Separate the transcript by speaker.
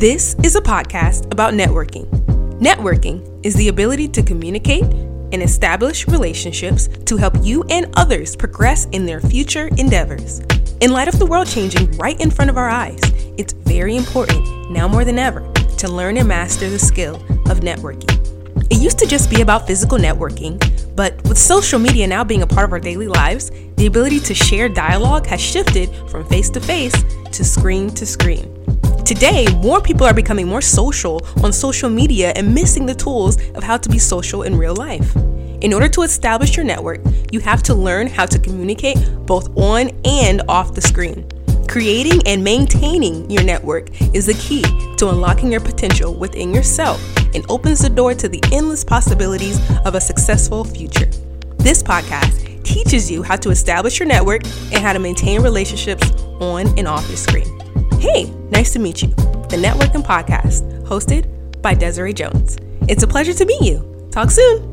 Speaker 1: This is a podcast about networking. Networking is the ability to communicate and establish relationships to help you and others progress in their future endeavors. In light of the world changing right in front of our eyes, it's very important, now more than ever, to learn and master the skill of networking. It used to just be about physical networking, but with social media now being a part of our daily lives, the ability to share dialogue has shifted from face to face to screen to screen. Today, more people are becoming more social on social media and missing the tools of how to be social in real life. In order to establish your network, you have to learn how to communicate both on and off the screen. Creating and maintaining your network is the key to unlocking your potential within yourself and opens the door to the endless possibilities of a successful future. This podcast teaches you how to establish your network and how to maintain relationships on and off your screen. Hey, nice to meet you. The Networking Podcast, hosted by Desiree Jones. It's a pleasure to meet you. Talk soon.